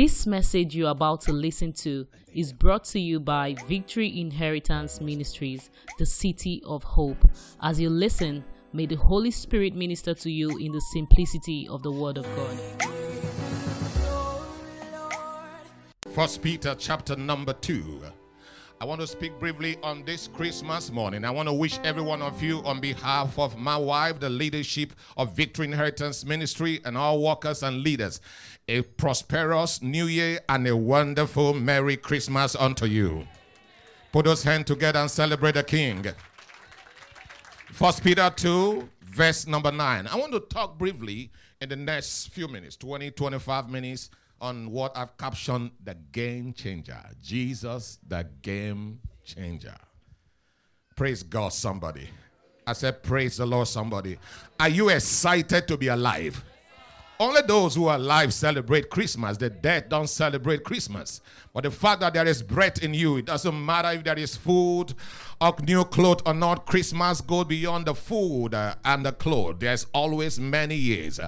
This message you're about to listen to is brought to you by Victory Inheritance Ministries, the City of Hope. As you listen, may the Holy Spirit minister to you in the simplicity of the Word of God. First Peter chapter number 2. I want to speak briefly on this Christmas morning. I want to wish every one of you, on behalf of my wife, the leadership of Victory Inheritance Ministry, and all workers and leaders, a prosperous new year and a wonderful Merry Christmas unto you. Put those hands together and celebrate the King. First Peter 2, verse number 9. I want to talk briefly in the next few minutes, 20, 25 minutes, on what I've captioned the game changer. Jesus, the game changer. Praise God, somebody. I said, Praise the Lord, somebody. Are you excited to be alive? Only those who are alive celebrate Christmas. The dead don't celebrate Christmas. But the fact that there is breath in you, it doesn't matter if there is food or new clothes or not. Christmas goes beyond the food and the clothes. There's always many years.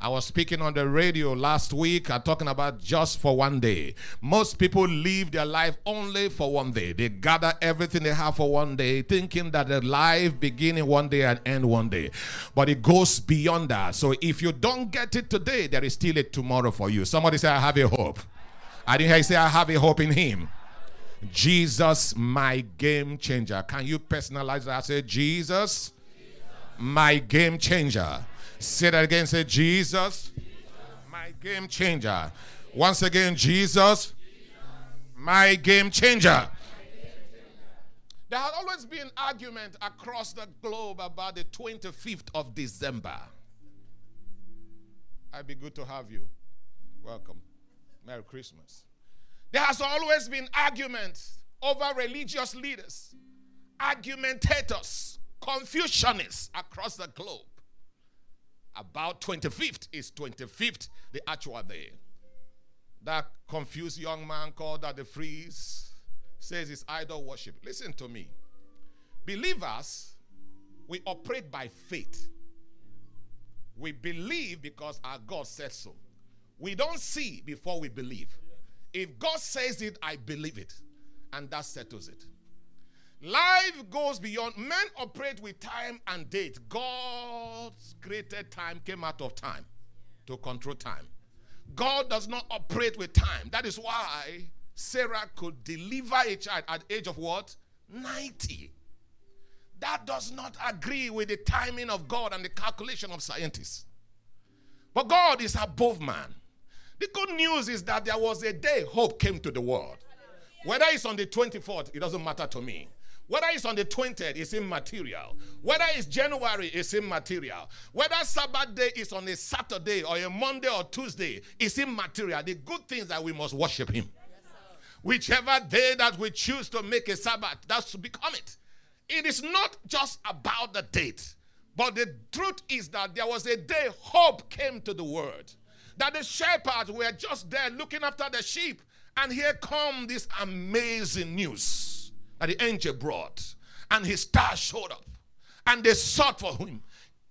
I was speaking on the radio last week, uh, talking about just for one day. Most people live their life only for one day. They gather everything they have for one day, thinking that the life beginning one day and end one day. But it goes beyond that. So if you don't get it today, there is still a tomorrow for you. Somebody say, I have a hope. I didn't hear you say, I have a hope in him. Jesus, my game changer. Can you personalize that? I say, Jesus, my game changer. Say that again. Say, Jesus, my game changer. Once again, Jesus, my game changer. There has always been argument across the globe about the 25th of December. I'd be good to have you. Welcome. Merry Christmas. There has always been arguments over religious leaders, argumentators, Confucianists across the globe. About 25th is 25th, the actual day. That confused young man called that the freeze says it's idol worship. Listen to me. Believers, we operate by faith. We believe because our God said so. We don't see before we believe. If God says it, I believe it. And that settles it. Life goes beyond. Men operate with time and date. God's created time came out of time to control time. God does not operate with time. That is why Sarah could deliver a child at age of what? 90. That does not agree with the timing of God and the calculation of scientists. But God is above man. The good news is that there was a day hope came to the world. Whether it's on the 24th, it doesn't matter to me. Whether it's on the 20th, it's immaterial. Whether it's January, it's immaterial. Whether Sabbath day is on a Saturday or a Monday or Tuesday, it's immaterial. The good thing is that we must worship Him. Whichever day that we choose to make a Sabbath, that's to become it. It is not just about the date, but the truth is that there was a day hope came to the world that the shepherds were just there looking after the sheep. And here come this amazing news that the angel brought. And his star showed up. And they sought for him.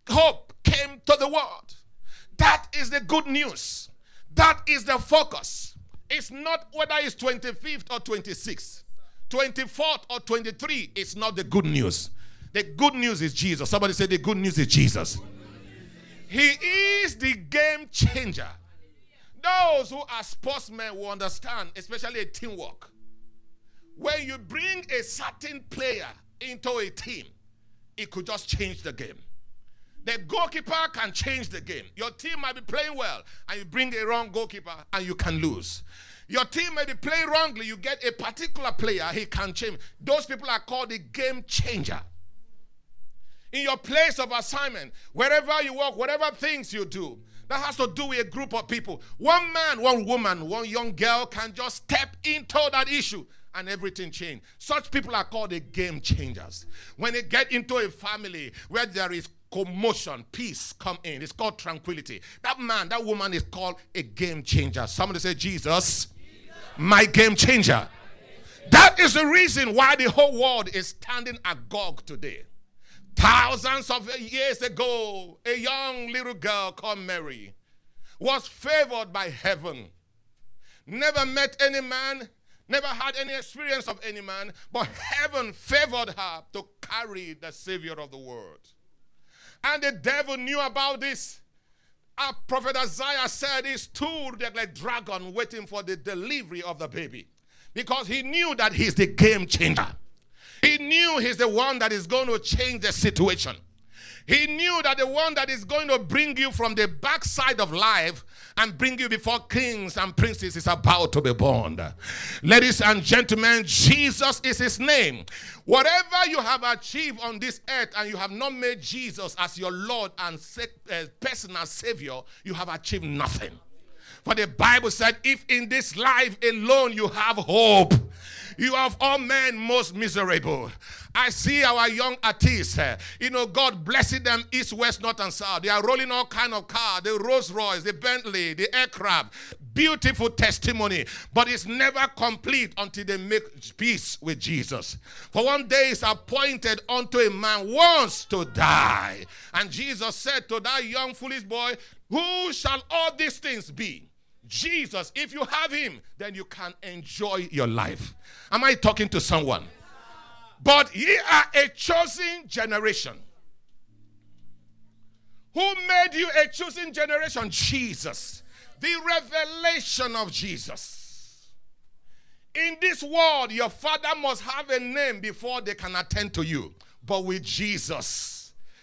Hope came to the world. That is the good news. That is the focus. It's not whether it's 25th or 26th, 24th or 23. It's not the good news. The good news is Jesus. Somebody say the good news is Jesus. He is the changer. Those who are sportsmen will understand, especially a teamwork. When you bring a certain player into a team, it could just change the game. The goalkeeper can change the game. Your team might be playing well, and you bring a wrong goalkeeper, and you can lose. Your team may be playing wrongly, you get a particular player, he can change. Those people are called the game changer in your place of assignment, wherever you work, whatever things you do. That has to do with a group of people. One man, one woman, one young girl can just step into that issue and everything change. Such people are called the game changers. When they get into a family where there is commotion, peace come in. It's called tranquility. That man, that woman is called a game changer. Somebody say, Jesus, Jesus. my game changer. That is the reason why the whole world is standing agog today. Thousands of years ago, a young little girl called Mary was favored by heaven. never met any man, never had any experience of any man, but heaven favored her to carry the Savior of the world. And the devil knew about this. Our prophet Isaiah said he stood like a dragon waiting for the delivery of the baby because he knew that he's the game changer. He knew he's the one that is going to change the situation. He knew that the one that is going to bring you from the backside of life and bring you before kings and princes is about to be born. Ladies and gentlemen, Jesus is his name. Whatever you have achieved on this earth and you have not made Jesus as your Lord and uh, personal Savior, you have achieved nothing. For the Bible said, if in this life alone you have hope, you are of all men most miserable. I see our young artists. Uh, you know, God blessing them east, west, north, and south. They are rolling all kind of car, the Rolls Royce, the Bentley, the aircraft. Beautiful testimony, but it's never complete until they make peace with Jesus. For one day is appointed unto a man once to die. And Jesus said to that young foolish boy, Who shall all these things be? Jesus, if you have him, then you can enjoy your life. Am I talking to someone? But ye are a chosen generation. Who made you a chosen generation? Jesus. The revelation of Jesus. In this world, your father must have a name before they can attend to you. But with Jesus,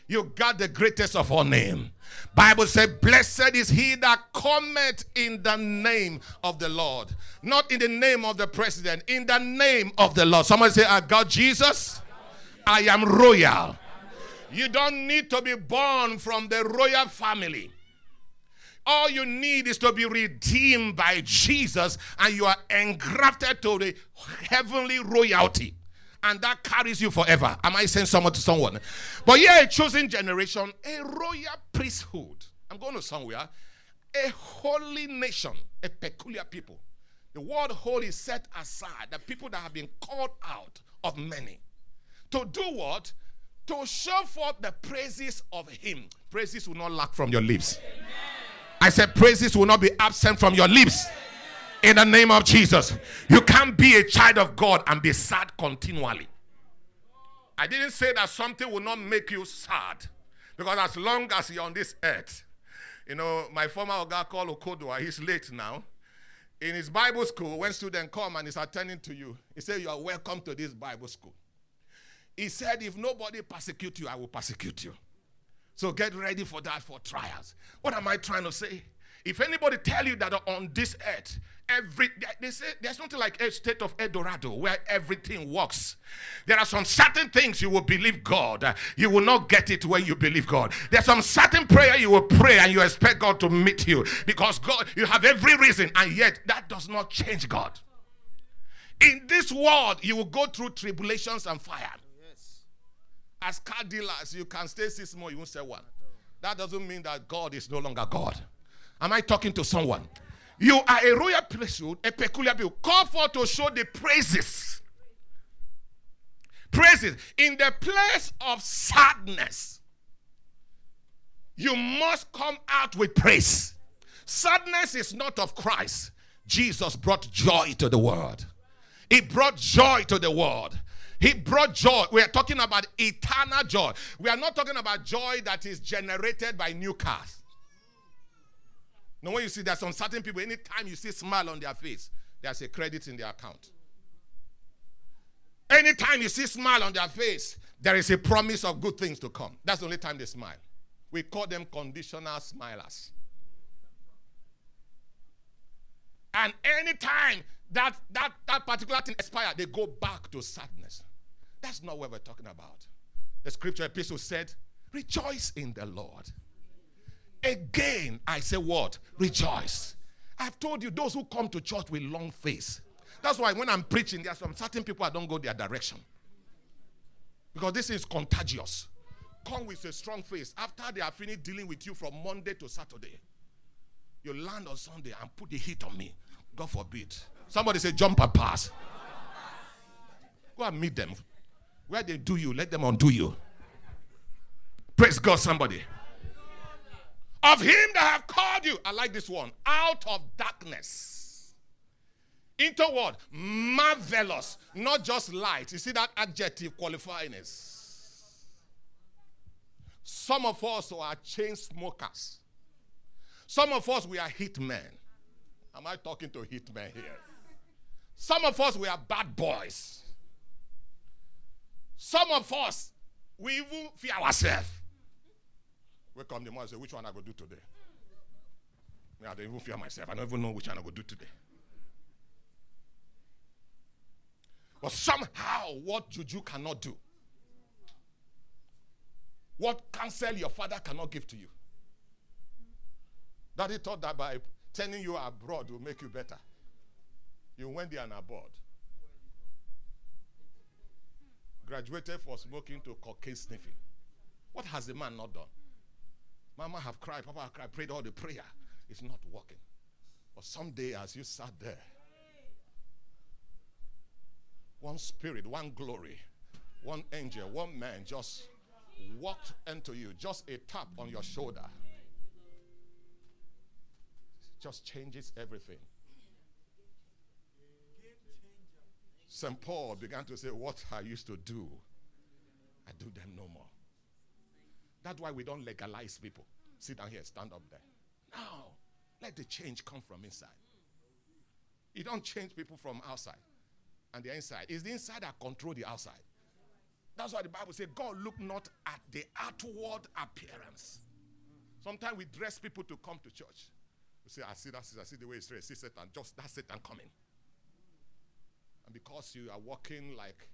you got the greatest of all name. Bible said, Blessed is he that cometh in the name of the Lord. Not in the name of the president, in the name of the Lord. Somebody say, I got Jesus. I am royal. You don't need to be born from the royal family. All you need is to be redeemed by Jesus, and you are engrafted to the heavenly royalty and that carries you forever. Am I saying someone to someone? But yeah, a chosen generation, a royal priesthood. I'm going to somewhere. A holy nation, a peculiar people. The word holy set aside the people that have been called out of many. To do what? To show forth the praises of Him. Praises will not lack from your lips. Amen. I said, praises will not be absent from your lips. Amen in the name of Jesus. You can't be a child of God and be sad continually. I didn't say that something will not make you sad because as long as you're on this earth, you know, my former Oga called Okodwa, he's late now. In his Bible school, when students come and he's attending to you, he said, You are welcome to this Bible school. He said, If nobody persecute you, I will persecute you. So get ready for that for trials. What am I trying to say? If anybody tell you that on this earth, every they say there's nothing like a state of Eldorado where everything works. There are some certain things you will believe God. You will not get it when you believe God. There's some certain prayer you will pray and you expect God to meet you because God, you have every reason, and yet that does not change God. In this world, you will go through tribulations and fire. Yes. As car dealers, you can stay six more, you won't say one. That doesn't mean that God is no longer God. Am I talking to someone? You are a royal priesthood, a peculiar people, Call for to show the praises. Praises. In the place of sadness, you must come out with praise. Sadness is not of Christ. Jesus brought joy to the world. He brought joy to the world. He brought joy. We are talking about eternal joy. We are not talking about joy that is generated by new cars. Now, when you see there's some certain people, anytime you see smile on their face, there's a credit in their account. Anytime you see smile on their face, there is a promise of good things to come. That's the only time they smile. We call them conditional smilers. And anytime that that that particular thing expires, they go back to sadness. That's not what we're talking about. The scripture epistle said, Rejoice in the Lord. Again, I say what? Rejoice. I've told you, those who come to church with long face. That's why when I'm preaching, there are some certain people I don't go their direction. Because this is contagious. Come with a strong face. After they are finished dealing with you from Monday to Saturday, you land on Sunday and put the heat on me. God forbid. Somebody say, jump and pass. Go and meet them. Where they do you, let them undo you. Praise God, somebody of him that have called you. I like this one. Out of darkness. Into what? Marvelous. Not just light. You see that adjective qualifying us. Some of us are chain smokers. Some of us we are hit men. Am I talking to hit men here? Some of us we are bad boys. Some of us we even fear ourselves. We come the morning and say, which one I go do today? I don't even fear myself. I don't even know which one I go do today. But somehow, what juju cannot do, what counsel your father cannot give to you. Daddy thought that by sending you abroad will make you better. You went there and abroad. Graduated for smoking to cocaine sniffing. What has the man not done? Mama have cried, Papa have cried, prayed all the prayer. It's not working. But someday, as you sat there, one spirit, one glory, one angel, one man just walked into you, just a tap on your shoulder. Just changes everything. St. Paul began to say, What I used to do, I do them no more. That's why we don't legalize people. Sit down here, stand up there. No. Let the change come from inside. You don't change people from outside and the inside. It's the inside that control the outside. That's why the Bible says God look not at the outward appearance. Sometimes we dress people to come to church. We say, I see that, I see the way it's dressed. See Satan, just that Satan coming. And because you are walking like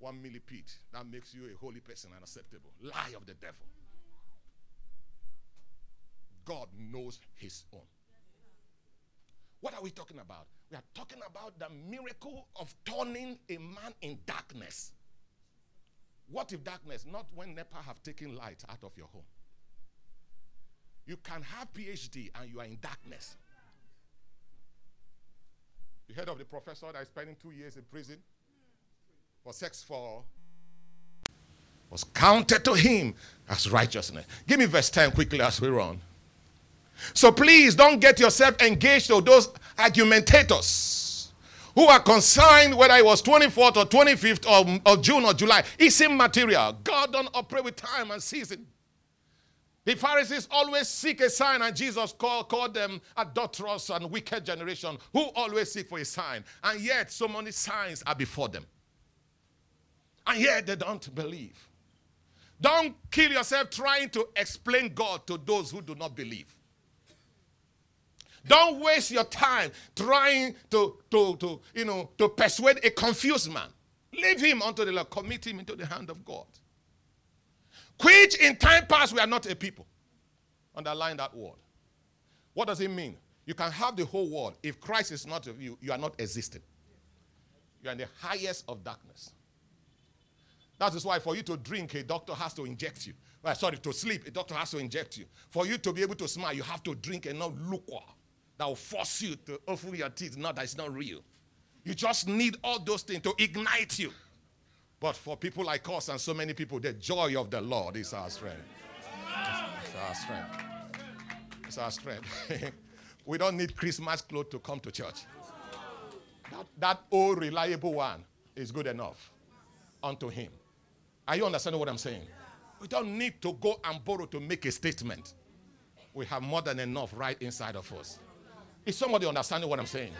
one millipede, that makes you a holy person and acceptable. Lie of the devil. God knows his own. What are we talking about? We are talking about the miracle of turning a man in darkness. What if darkness? Not when NEPA have taken light out of your home. You can have PhD and you are in darkness. You heard of the professor that is spending two years in prison for sex for was counted to him as righteousness. Give me verse 10 quickly as we run. So please don't get yourself engaged to those argumentators who are concerned whether it was 24th or 25th of, of June or July. It's immaterial. God don't operate with time and season. The Pharisees always seek a sign, and Jesus called, called them adulterous and wicked generation who always seek for a sign. And yet, so many signs are before them. And yet, they don't believe. Don't kill yourself trying to explain God to those who do not believe. Don't waste your time trying to, to, to, you know, to persuade a confused man. Leave him unto the Lord. Commit him into the hand of God. Which in time past we are not a people. Underline that word. What does it mean? You can have the whole world. If Christ is not of you, you are not existing. You are in the highest of darkness. That is why for you to drink, a doctor has to inject you. Well, sorry, to sleep, a doctor has to inject you. For you to be able to smile, you have to drink enough liquor that will force you to open your teeth. Not that it's not real. You just need all those things to ignite you. But for people like us and so many people, the joy of the Lord is our strength. It's our strength. It's our strength. we don't need Christmas clothes to come to church. That, that old reliable one is good enough unto him. Are you understanding what I'm saying? We don't need to go and borrow to make a statement. We have more than enough right inside of us. Is somebody understanding what I'm saying?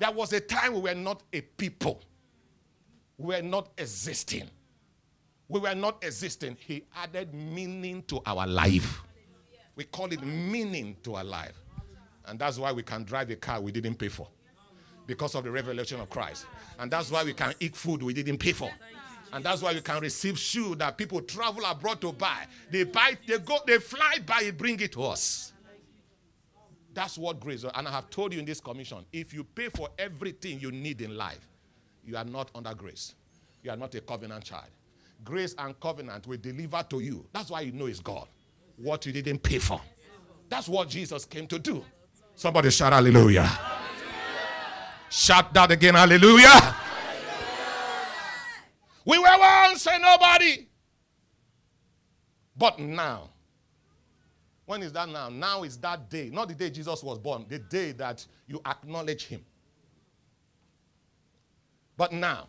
There was a time we were not a people. We were not existing. We were not existing. He added meaning to our life. We call it meaning to our life. And that's why we can drive a car we didn't pay for. Because of the revelation of Christ. And that's why we can eat food we didn't pay for. And that's why we can receive shoes that people travel abroad to buy. They buy, they go, they fly by, bring it to us. That's what grace is. And I have told you in this commission if you pay for everything you need in life, you are not under grace. You are not a covenant child. Grace and covenant will deliver to you. That's why you know it's God. What you didn't pay for. That's what Jesus came to do. Somebody shout hallelujah. hallelujah. Shout that again, hallelujah. hallelujah. We were once a nobody. But now, when is that now? Now is that day, not the day Jesus was born, the day that you acknowledge him. But now,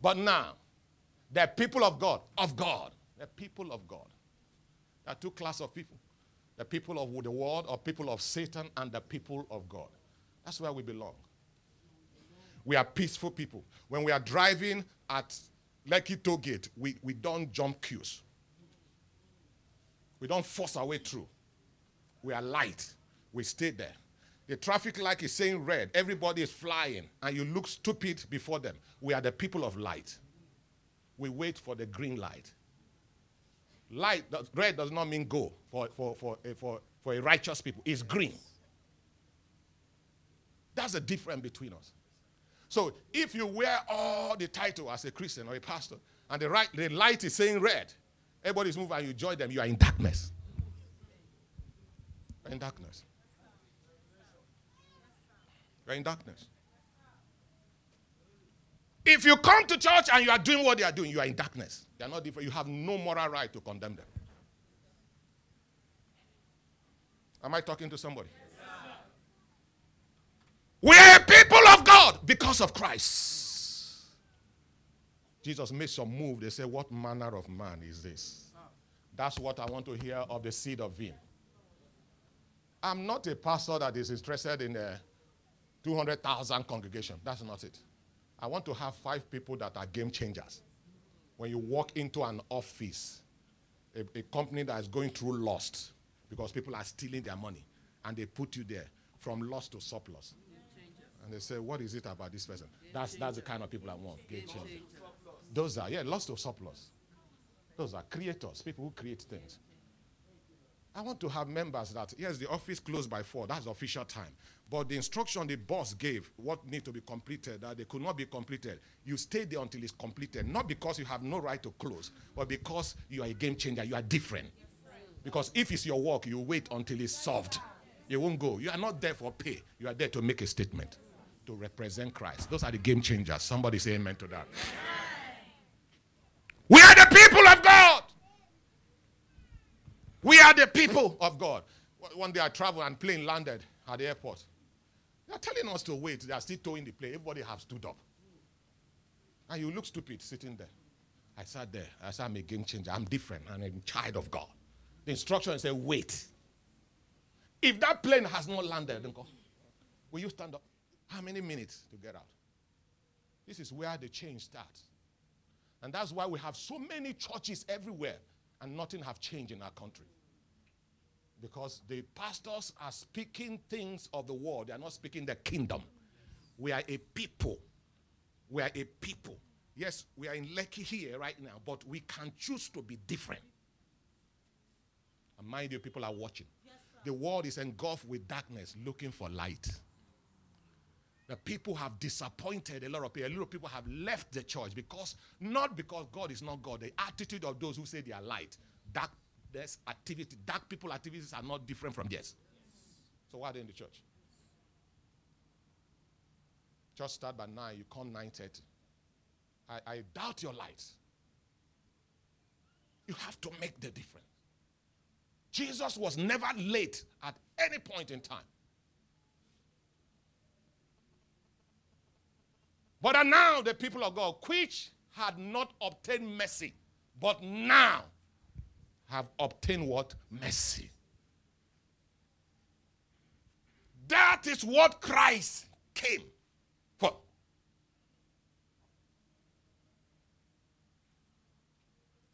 but now, the people of God, of God, the people of God. There are two classes of people the people of the world, or people of Satan, and the people of God. That's where we belong. We are peaceful people. When we are driving at Lekki Toll Gate, we, we don't jump queues. We don't force our way through. We are light. We stay there. The traffic light is saying red. Everybody is flying, and you look stupid before them. We are the people of light. We wait for the green light. Light, red does not mean go for, for, for, for, for, a righteous people. It's green. That's the difference between us. So if you wear all the title as a Christian or a pastor, and the, right, the light is saying red, everybody's moving and you join them, you are in darkness. You're in darkness. You're in darkness. If you come to church and you are doing what they are doing, you are in darkness. They are not different. You have no moral right to condemn them. Am I talking to somebody? We are a people of God because of Christ. Jesus made some move. They said, What manner of man is this? That's what I want to hear of the seed of him. I'm not a pastor that is interested in a 200,000 congregation. That's not it. I want to have five people that are game changers. When you walk into an office, a, a company that is going through lost because people are stealing their money, and they put you there from loss to surplus and they say, What is it about this person? That's, that's the kind of people I want. Those are, yeah, lost or surplus. Those are creators, people who create things. I want to have members that, yes, the office closed by four, that's official time. But the instruction the boss gave, what need to be completed, that they could not be completed, you stay there until it's completed. Not because you have no right to close, but because you are a game changer, you are different. Because if it's your work, you wait until it's solved. You won't go. You are not there for pay, you are there to make a statement to represent Christ. Those are the game changers. Somebody say amen to that. We are the people of God. We are the people of God. One day I traveled and plane landed at the airport. They are telling us to wait. They are still towing the plane. Everybody have stood up. And you look stupid sitting there. I sat there. I said, I'm a game changer. I'm different. I'm a child of God. The instruction said, wait. If that plane has not landed, then go. Will you stand up? How many minutes to get out? This is where the change starts. And that's why we have so many churches everywhere and nothing have changed in our country. Because the pastors are speaking things of the world, they are not speaking the kingdom. We are a people. We are a people. Yes, we are in Lekki here right now, but we can choose to be different. And mind you, people are watching. Yes, the world is engulfed with darkness, looking for light. The people have disappointed a lot of people. A lot of people have left the church because, not because God is not God, the attitude of those who say they are light. Dark there's activity, dark people activities are not different from theirs. So why are they in the church? Church start by 9, you come 9.30. I, I doubt your light. You have to make the difference. Jesus was never late at any point in time. But now the people of God, which had not obtained mercy, but now have obtained what? Mercy. That is what Christ came for.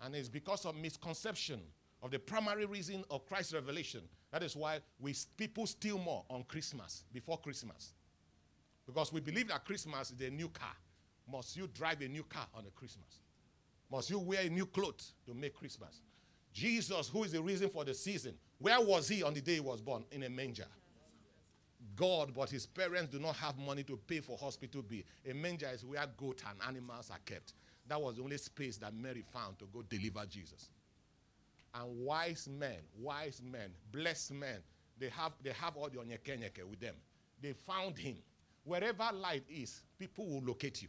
And it's because of misconception of the primary reason of Christ's revelation. That is why we people steal more on Christmas, before Christmas. Because we believe that Christmas is a new car. Must you drive a new car on a Christmas? Must you wear a new clothes to make Christmas? Jesus, who is the reason for the season, where was he on the day he was born? In a manger. God, but his parents do not have money to pay for hospital bill. A manger is where goats and animals are kept. That was the only space that Mary found to go deliver Jesus. And wise men, wise men, blessed men, they have, they have all the onyeke with them. They found him wherever light is, people will locate you.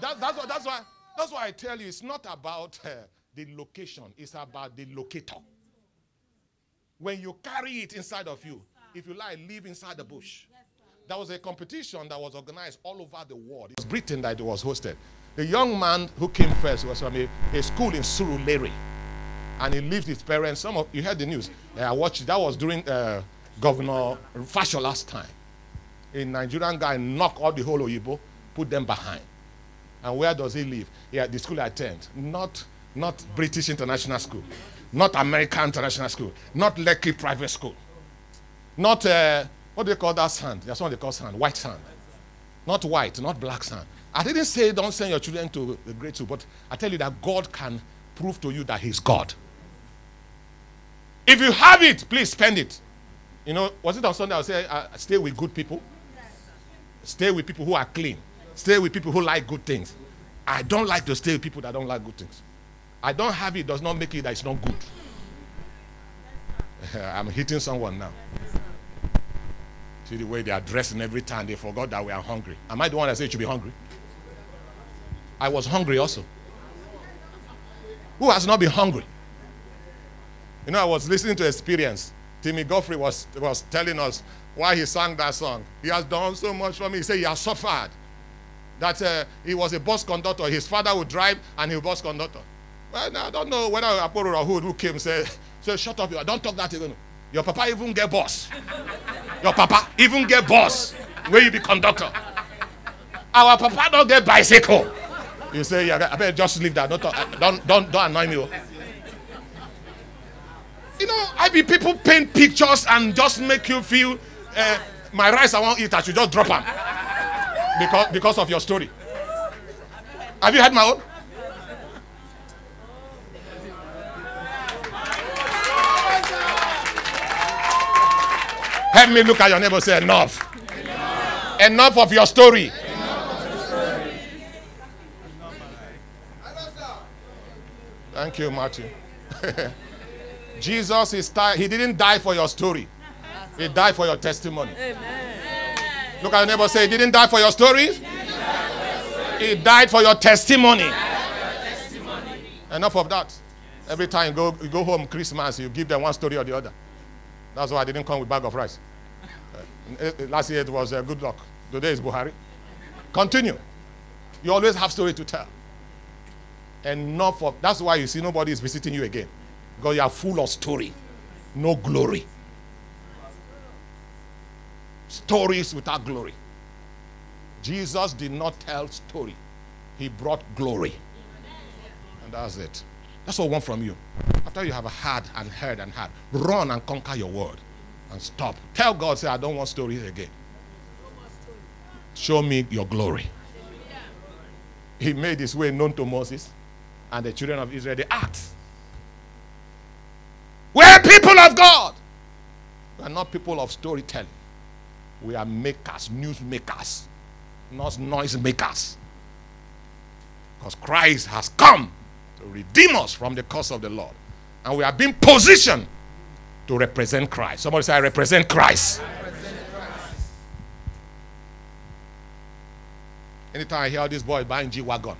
That, that's, what, that's, why, that's why I tell you it's not about uh, the location, it's about the locator. When you carry it inside of you, if you like, live inside the bush. there was a competition that was organized all over the world. It was Britain that it was hosted. The young man who came first was from a, a school in Surulere. And he lived with his parents. Some of you heard the news. I watched. That was during uh, Governor last time. A Nigerian guy knock all the whole Oyibo, put them behind. And where does he live? Yeah, the school I attend. Not, not British International School, not American International School, not Lekki Private School, not uh, what do they call that sand? That's what they call sand, white sand. Not white, not black sand. I didn't say don't send your children to the grade school, but I tell you that God can prove to you that He's God. If you have it, please spend it. You know, was it on Sunday? I say, uh, stay with good people. Stay with people who are clean. Stay with people who like good things. I don't like to stay with people that don't like good things. I don't have it does not make it that it's not good. I'm hitting someone now. See the way they are dressing every time. They forgot that we are hungry. Am I the one that said you should be hungry? I was hungry also. Who has not been hungry? You know, I was listening to experience. Timmy Godfrey was, was telling us why he sang that song. He has done so much for me. He said he has suffered. That uh, he was a bus conductor. His father would drive and he was bus conductor. Well, I don't know whether Apollo or who came said, say, shut up. You don't talk that again. Your papa even get boss. Your papa even get boss where you be conductor. Our papa don't get bicycle. You say, yeah, I better just leave that. Don't, talk, don't, don't, don't annoy me. You know, I be people paint pictures and just make you feel uh, my rice I won't eat, I should just drop them because, because of your story. Have you heard my own? Help me look at your neighbor say, Enough. Enough, enough of your story. Thank you, Matthew. Jesus is tired. He didn't die for your story. He died for your testimony. Amen. Look at your neighbor say, He didn't die for your story. He died for your testimony. Enough of that. Every time you go, you go home Christmas, you give them one story or the other. That's why I didn't come with bag of rice. Uh, last year it was uh, good luck. Today is Buhari. Continue. You always have story to tell. Enough of that's why you see nobody is visiting you again. Because you are full of story, no glory. Stories without glory. Jesus did not tell story. He brought glory. And that's it. That's what I want from you. After you have had and heard and had, run and conquer your word and stop. Tell God, say, I don't want stories again. Show me your glory. He made his way known to Moses and the children of Israel. They asked, We're people of God. We are not people of storytelling. We are makers, news makers, not noise makers. Because Christ has come to redeem us from the curse of the Lord. And we are being positioned to represent Christ. Somebody say, I represent Christ. I represent Christ. Anytime I hear this boy buying G Wagon,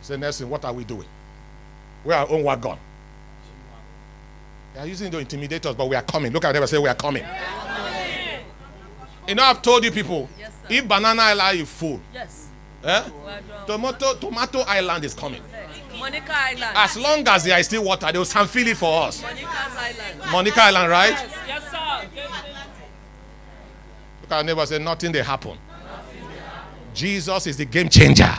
say, Nelson, what are we doing? We are our own wagon. They are using to intimidate us, but we are coming. Look at them and say, We are coming. You know, I've told you people, yes, if Banana Island is full, yes. eh? tomato, tomato Island is coming. Monica Island. As long as there is still water, they will sanfil it for us. Monica Island. Monica Island, right? Yes, yes sir. Look at our neighbor say, nothing they happen. Jesus is the game changer.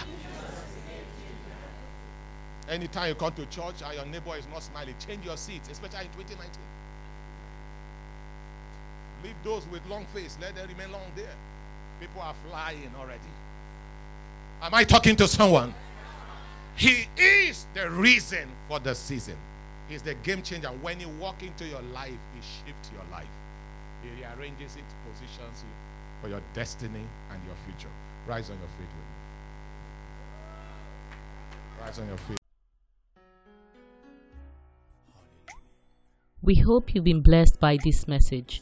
Anytime you come to church and your neighbor is not smiling, change your seat, especially in 2019. Leave those with long face, let them remain long there. People are flying already. Am I talking to someone? He is the reason for the season. He's the game changer. When you walk into your life, He shifts your life. He rearranges it, positions you for your destiny and your future. Rise on your feet with me. Rise on your feet. We hope you've been blessed by this message.